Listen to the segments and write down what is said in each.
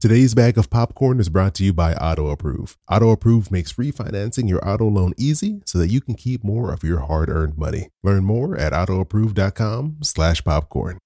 Today's bag of popcorn is brought to you by Auto Approve. Auto Approve makes refinancing your auto loan easy so that you can keep more of your hard-earned money. Learn more at autoapprove.com/slash popcorn.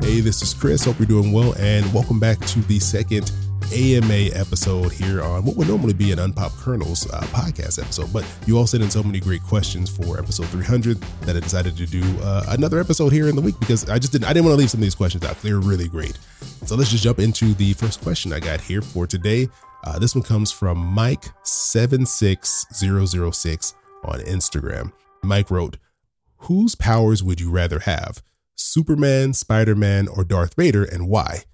Hey, this is Chris. Hope you're doing well, and welcome back to the second AMA episode here on what would normally be an Unpop Kernels uh, podcast episode. But you all sent in so many great questions for episode 300 that I decided to do uh, another episode here in the week because I just didn't I didn't want to leave some of these questions out. They're really great. So let's just jump into the first question I got here for today. Uh, this one comes from Mike76006 on Instagram. Mike wrote, Whose powers would you rather have? Superman, Spider Man, or Darth Vader, and why?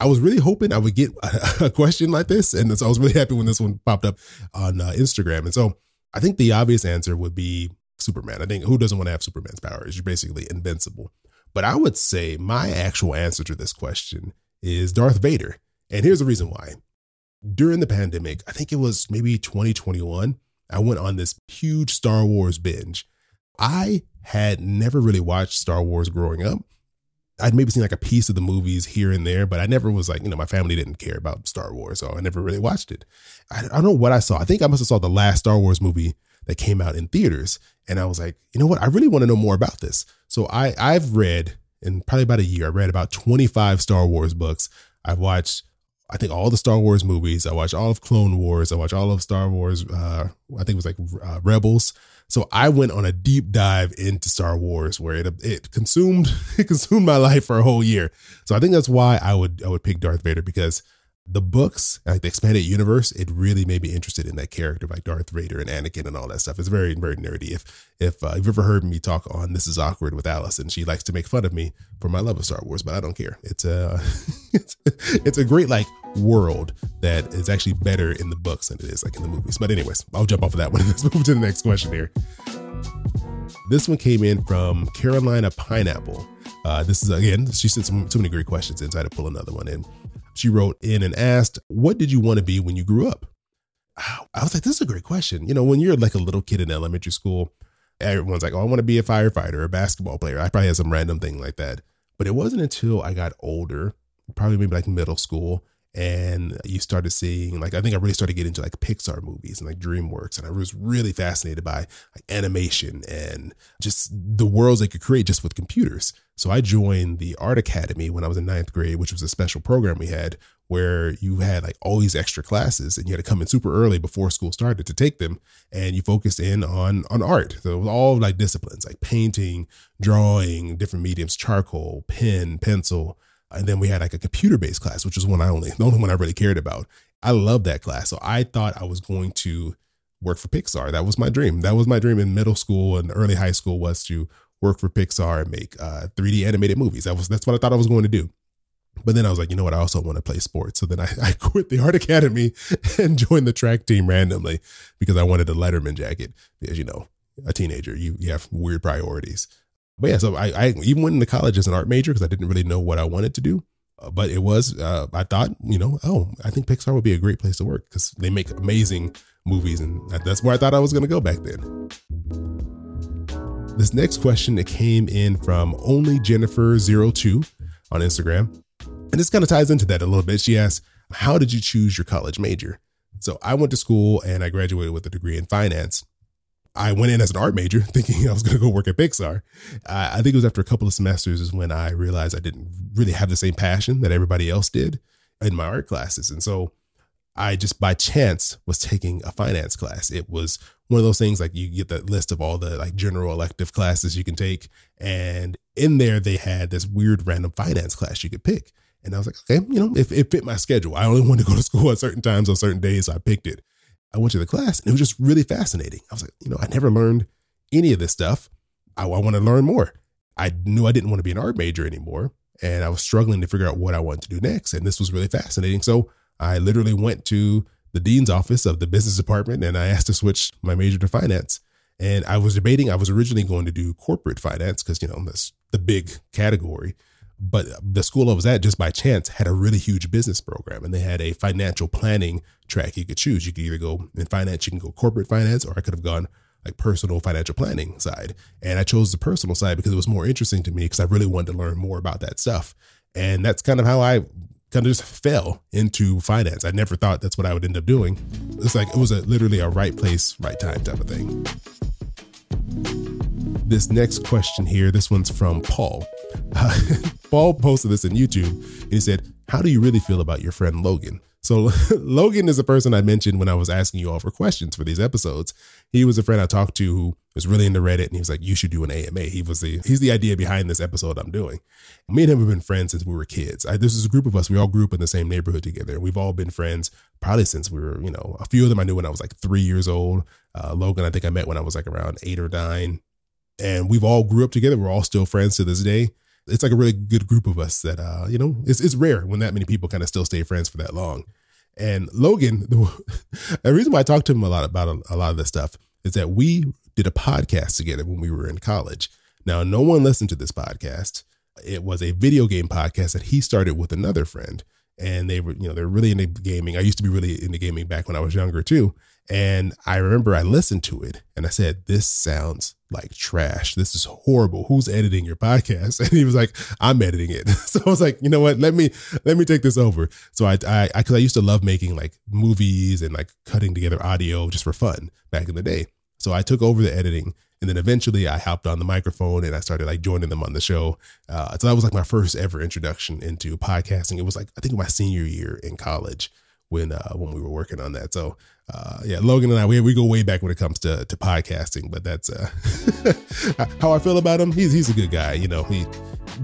I was really hoping I would get a, question like this. And so I was really happy when this one popped up on uh, Instagram. And so I think the obvious answer would be Superman. I think who doesn't want to have Superman's powers? You're basically invincible. But I would say my actual answer to this question is Darth Vader. And here's the reason why. During the pandemic, I think it was maybe 2021, I went on this huge Star Wars binge. I had never really watched Star Wars growing up. I'd maybe seen like a piece of the movies here and there, but I never was like, you know, my family didn't care about Star Wars, so I never really watched it. I, I don't know what I saw. I think I must have saw the last Star Wars movie that came out in theaters, and I was like, you know what? I really want to know more about this. So I I've read in probably about a year. I read about 25 Star Wars books. I've watched I think all the Star Wars movies. I watched all of Clone Wars. I watched all of Star Wars. Uh, I think it was like uh, Rebels. So I went on a deep dive into Star Wars where it it consumed it consumed my life for a whole year. So I think that's why I would I would pick Darth Vader because the books, like the expanded universe, it really made me interested in that character like Darth Vader and Anakin and all that stuff. It's very, very nerdy. If if uh, you've ever heard me talk on This Is Awkward with Allison, she likes to make fun of me for my love of Star Wars, but I don't care. It's a it's, it's a great like world that is actually better in the books than it is like in the movies. But anyways, I'll jump off of that one. Let's move to the next question here. This one came in from Carolina Pineapple. Uh, this is again, she sent some, so many great questions in, so I had to pull another one in. She wrote in and asked, What did you want to be when you grew up? I was like, This is a great question. You know, when you're like a little kid in elementary school, everyone's like, Oh, I want to be a firefighter a basketball player. I probably had some random thing like that. But it wasn't until I got older, probably maybe like middle school, and you started seeing like I think I really started getting into like Pixar movies and like DreamWorks, and I was really fascinated by like animation and just the worlds they could create just with computers. So I joined the Art Academy when I was in ninth grade, which was a special program we had where you had like all these extra classes and you had to come in super early before school started to take them, and you focused in on on art. So it was all like disciplines like painting, drawing, different mediums, charcoal, pen, pencil and then we had like a computer based class, which was one I only, the only one I really cared about. I loved that class. So I thought I was going to work for Pixar. That was my dream. That was my dream in middle school and early high school was to work for Pixar and make uh, 3D animated movies. That was, that's what I thought I was going to do. But then I was like, you know what? I also want to play sports. So then I, I quit the art academy and joined the track team randomly because I wanted a Letterman jacket. Because, you know, a teenager, you, you have weird priorities. But yeah, so I, I even went into college as an art major because I didn't really know what I wanted to do. Uh, but it was, uh, I thought, you know, oh, I think Pixar would be a great place to work because they make amazing movies. And that's where I thought I was going to go back then. This next question, it came in from only Jennifer02 on Instagram. And this kind of ties into that a little bit. She asks, How did you choose your college major? So I went to school and I graduated with a degree in finance. I went in as an art major thinking I was going to go work at Pixar. Uh, I think it was after a couple of semesters is when I realized I didn't really have the same passion that everybody else did in my art classes. And so I just by chance was taking a finance class. It was one of those things like you get that list of all the like general elective classes you can take. And in there, they had this weird random finance class you could pick. And I was like, okay, you know, if it fit my schedule, I only wanted to go to school at certain times on certain days. So I picked it. I went to the class and it was just really fascinating. I was like, you know, I never learned any of this stuff. I, I want to learn more. I knew I didn't want to be an art major anymore. And I was struggling to figure out what I wanted to do next. And this was really fascinating. So I literally went to the dean's office of the business department and I asked to switch my major to finance. And I was debating, I was originally going to do corporate finance because, you know, that's the big category. But the school I was at, just by chance, had a really huge business program and they had a financial planning track you could choose. You could either go in finance, you can go corporate finance, or I could have gone like personal financial planning side. And I chose the personal side because it was more interesting to me because I really wanted to learn more about that stuff. And that's kind of how I kind of just fell into finance. I never thought that's what I would end up doing. It's like it was a, literally a right place, right time type of thing. This next question here, this one's from Paul. Paul posted this on YouTube and he said, How do you really feel about your friend Logan? So Logan is a person I mentioned when I was asking you all for questions for these episodes. He was a friend I talked to who was really into Reddit and he was like, you should do an AMA. He was the, he's the idea behind this episode I'm doing. Me and him have been friends since we were kids. I, this is a group of us. We all grew up in the same neighborhood together. We've all been friends probably since we were, you know, a few of them I knew when I was like three years old. Uh, Logan, I think I met when I was like around eight or nine. And we've all grew up together. We're all still friends to this day it's like a really good group of us that uh, you know, it's it's rare when that many people kind of still stay friends for that long. And Logan, the, the reason why I talked to him a lot about a, a lot of this stuff is that we did a podcast together when we were in college. Now, no one listened to this podcast. It was a video game podcast that he started with another friend and they were, you know, they're really into gaming. I used to be really into gaming back when I was younger too. And I remember I listened to it and I said, This sounds like trash. This is horrible. Who's editing your podcast? And he was like, I'm editing it. So I was like, you know what? Let me let me take this over. So I I because I, I used to love making like movies and like cutting together audio just for fun back in the day. So I took over the editing and then eventually I hopped on the microphone and I started like joining them on the show. Uh, so that was like my first ever introduction into podcasting. It was like, I think my senior year in college when, uh, when we were working on that. So, uh, yeah, Logan and I, we, we go way back when it comes to, to podcasting, but that's, uh, how I feel about him. He's, he's a good guy. You know, he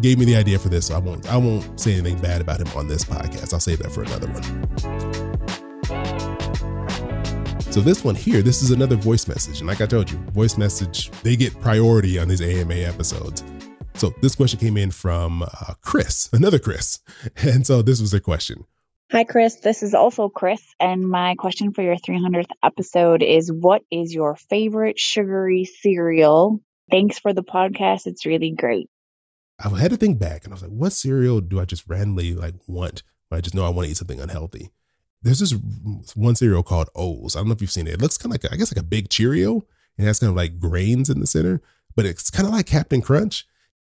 gave me the idea for this. So I won't, I won't say anything bad about him on this podcast. I'll save that for another one. So this one here, this is another voice message. And like I told you, voice message, they get priority on these AMA episodes. So this question came in from uh, Chris, another Chris. And so this was their question. Hi, Chris. This is also Chris. And my question for your 300th episode is What is your favorite sugary cereal? Thanks for the podcast. It's really great. I had to think back and I was like, what cereal do I just randomly like want when I just know I want to eat something unhealthy? there's this one cereal called Oh's. I don't know if you've seen it. It looks kind of like, I guess, like a big Cheerio. And it has kind of like grains in the center, but it's kind of like Cap'n Crunch.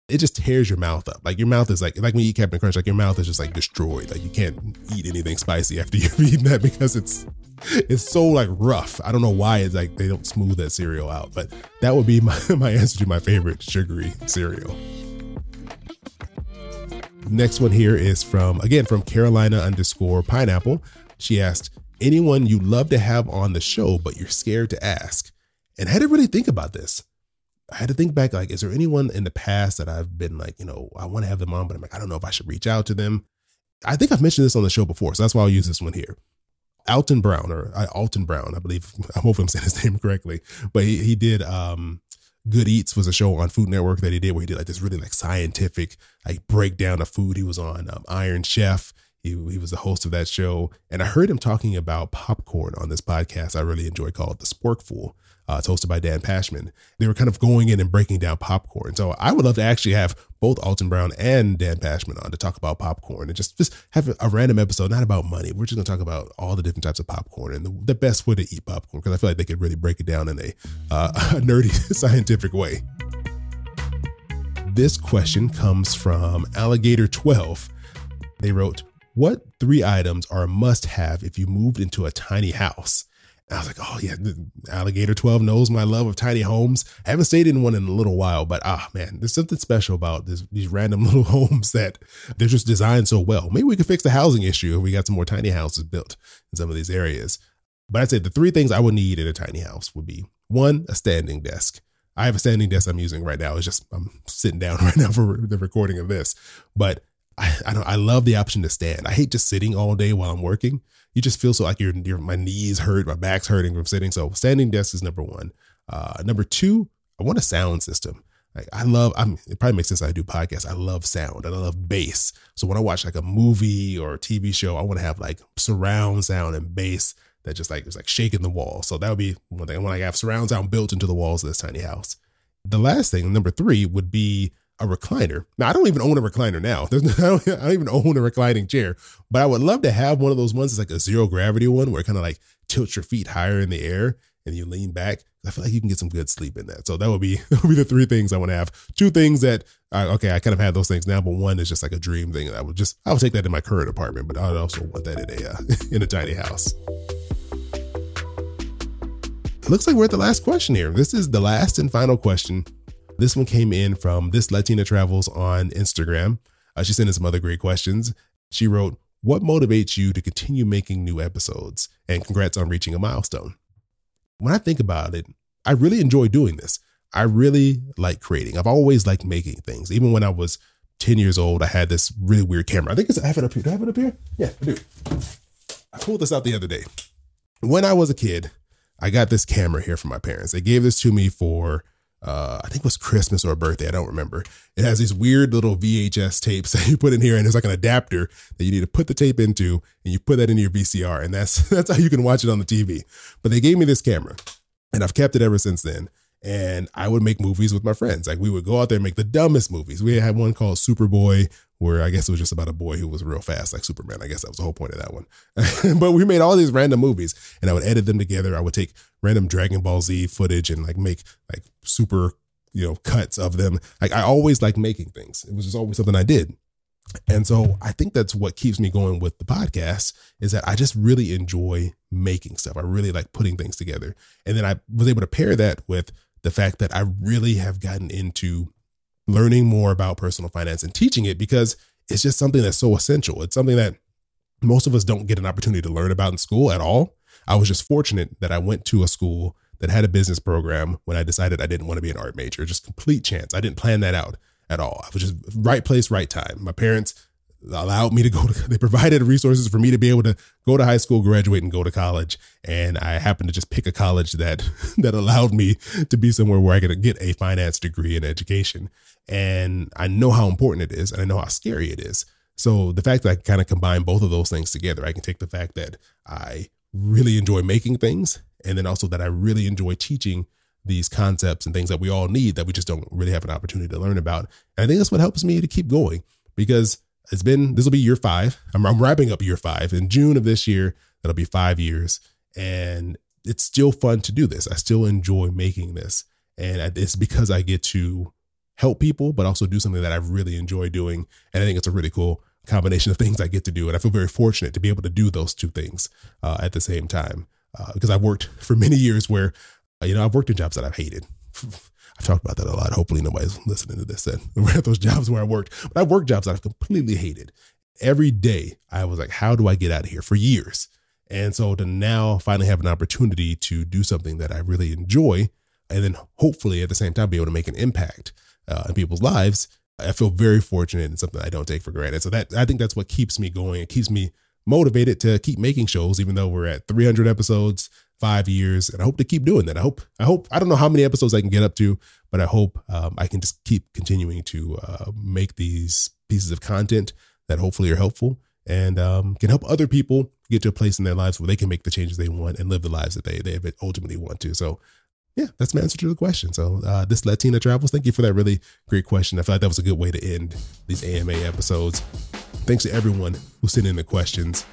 It just tears your mouth up. Like your mouth is like, like when you eat Cap'n Crunch, like your mouth is just like destroyed. Like you can't eat anything spicy after you've eaten that because it's, it's so like rough. I don't know why it's like they don't smooth that cereal out, but that would be my, my answer to my favorite sugary cereal. Next one here is from, again, from Carolina underscore pineapple. She asked, anyone you'd love to have on the show, but you're scared to ask? And I to really think about this. I had to think back, like, is there anyone in the past that I've been like, you know, I want to have them on, but I'm like, I don't know if I should reach out to them. I think I've mentioned this on the show before, so that's why I'll use this one here. Alton Brown, or uh, Alton Brown, I believe. I hope I'm saying his name correctly, but he, he did um, Good Eats was a show on Food Network that he did where he did like this really like scientific like breakdown of food. He was on um, Iron Chef. He, he was the host of that show. And I heard him talking about popcorn on this podcast I really enjoy called The Sporkful. Uh, it's hosted by Dan Pashman. They were kind of going in and breaking down popcorn. So I would love to actually have both Alton Brown and Dan Pashman on to talk about popcorn and just, just have a, random episode, not about money. We're just going to talk about all the different types of popcorn and the, the best way to eat popcorn because I feel like they could really break it down in a, uh, a nerdy scientific way. This question comes from Alligator 12. They wrote, what three items are a must have if you moved into a tiny house? I was like, oh yeah, Alligator 12 knows my love of tiny homes. I haven't stayed in one in a little while, but ah man, there's something special about this, these random little homes that they're just designed so well. Maybe we could fix the housing issue if we got some more tiny houses built in some of these areas. But I'd say the three things I would need in a tiny house would be one, a standing desk. I have a standing desk I'm using right now. It's just I'm sitting down right now for the recording of this. But I, I I love the option to stand. I hate just sitting all day while I'm working. You just feel so like your your my knees hurt, my back's hurting from sitting. So standing desk is number one. Uh, number two, I want a sound system. Like I love, I'm, it probably makes sense I do podcasts. I love sound and I love bass. So when I watch like a movie or a TV show, I want to have like surround sound and bass that just like is like shaking the wall. So that would be one thing. I want to have surround sound built into the walls of this tiny house. The last thing, number three, would be a recliner. Now I don't even own a recliner now. There's no, I, don't, I don't even own a reclining chair, but I would love to have one of those ones. It's like a zero gravity one where it kind of like tilts your feet higher in the air and you lean back. I feel like you can get some good sleep in that. So that would be that would be the three things I want to have. Two things that uh, okay, I kind of have those things now, but one is just like a dream thing. I would just I would take that in my current apartment, but I would also want that in a uh, in a tiny house. It looks like we're at the last question here. This is the last and final question. This one came in from this Latina Travels on Instagram. Uh, she sent in some other great questions. She wrote, What motivates you to continue making new episodes? And congrats on reaching a milestone. When I think about it, I really enjoy doing this. I really like creating. I've always liked making things. Even when I was 10 years old, I had this really weird camera. I think it's, I have it up here. Do I have it up here? Yeah, I do. I pulled this out the other day. When I was a kid, I got this camera here from my parents. They gave this to me for uh, I think it was Christmas or a birthday. I don't remember. It has these weird little VHS tapes that you put in here, and there's like an adapter that you need to put the tape into, and you put that into your VCR, and that's that's how you can watch it on the TV. But they gave me this camera, and I've kept it ever since then and I would make movies with my friends. Like we would go out there and make the dumbest movies. We had one called Superboy, where I guess it was just about a boy who was real fast, like Superman. I guess that was the whole point of that one. but we made all these random movies, and I would edit them together. I would take random Dragon Ball Z footage and like make like super you know cuts of them. Like I always like making things. It was just always something I did. And so I think that's what keeps me going with the podcast is that I just really enjoy making stuff. I really like putting things together. And then I was able to pair that with the fact that I really have gotten into learning more about personal finance and teaching it because it's just something that's so essential. It's something that most of us don't get an opportunity to learn about in school at all. I was just fortunate that I went to a school that had a business program when I decided I didn't want to be an art major. Just complete chance. I didn't plan that out at all. I was just right place, right time. My parents allowed me to go to, they provided resources for me to be able to go to high school, graduate and go to college. And I happened to just pick a college that, that allowed me to be somewhere where I could get a finance degree in education. And I know how important it is and I know how scary it is. So the fact that I can kind of combine both of those things together, I can take the fact that I really enjoy making things and then also that I really enjoy teaching these concepts and things that we all need that we just don't really have an opportunity to learn about. And I think that's what helps me to keep going because it's been this will be year five. I'm, I'm wrapping up year five in June of this year. That'll be five years, and it's still fun to do this. I still enjoy making this, and it's because I get to help people, but also do something that I really enjoy doing. And I think it's a really cool combination of things I get to do, and I feel very fortunate to be able to do those two things uh, at the same time. Uh, because I've worked for many years where, you know, I've worked in jobs that I've hated. I've talked about that a lot. Hopefully nobody's listening to this. And we're at those jobs where I worked, but I've worked jobs that I've completely hated. Every day I was like, how do I get out of here for years? And so to now finally have an opportunity to do something that I really enjoy, and then hopefully at the same time be able to make an impact uh, in people's lives, I feel very fortunate and something I don't take for granted. So that I think that's what keeps me going. It keeps me motivated to keep making shows, even though we're at 300 episodes five years, and I hope to keep doing that. I hope, I hope, I don't know how many episodes I can get up to, but I hope um, I can just keep continuing to uh, make these pieces of content that hopefully are helpful and um, can help other people get to a place in their lives where they can make the changes they want and live the lives that they they ultimately want to. So. Yeah, that's my answer to the question. So, uh, this Latina travels. Thank you for that really great question. I feel like that was a good way to end these AMA episodes. Thanks to everyone who sent in the questions.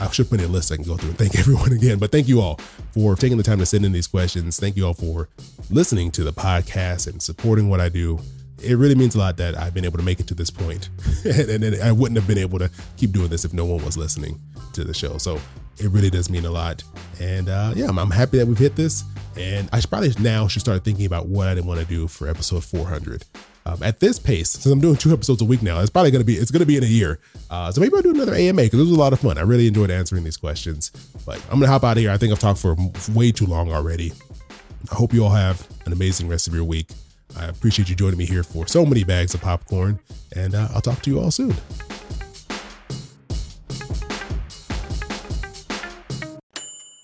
I should put in a list I can go through and thank everyone again. But thank you all for taking the time to send in these questions. Thank you all for listening to the podcast and supporting what I do. It really means a lot that I've been able to make it to this point. and, and I wouldn't have been able to keep doing this if no one was listening to the show. So it really does mean a lot. And uh, yeah, I'm, I'm happy that we've hit this. And I should probably now should start thinking about what I didn't want to do for episode 400 um, at this pace, since I'm doing two episodes a week now, it's probably going to be it's going to be in a year. Uh, so maybe I'll do another AMA because it was a lot of fun. I really enjoyed answering these questions. But I'm going to hop out of here. I think I've talked for way too long already. I hope you all have an amazing rest of your week. I appreciate you joining me here for so many bags of popcorn, and uh, I'll talk to you all soon.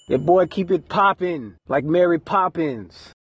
Your boy keep it popping like Mary Poppins.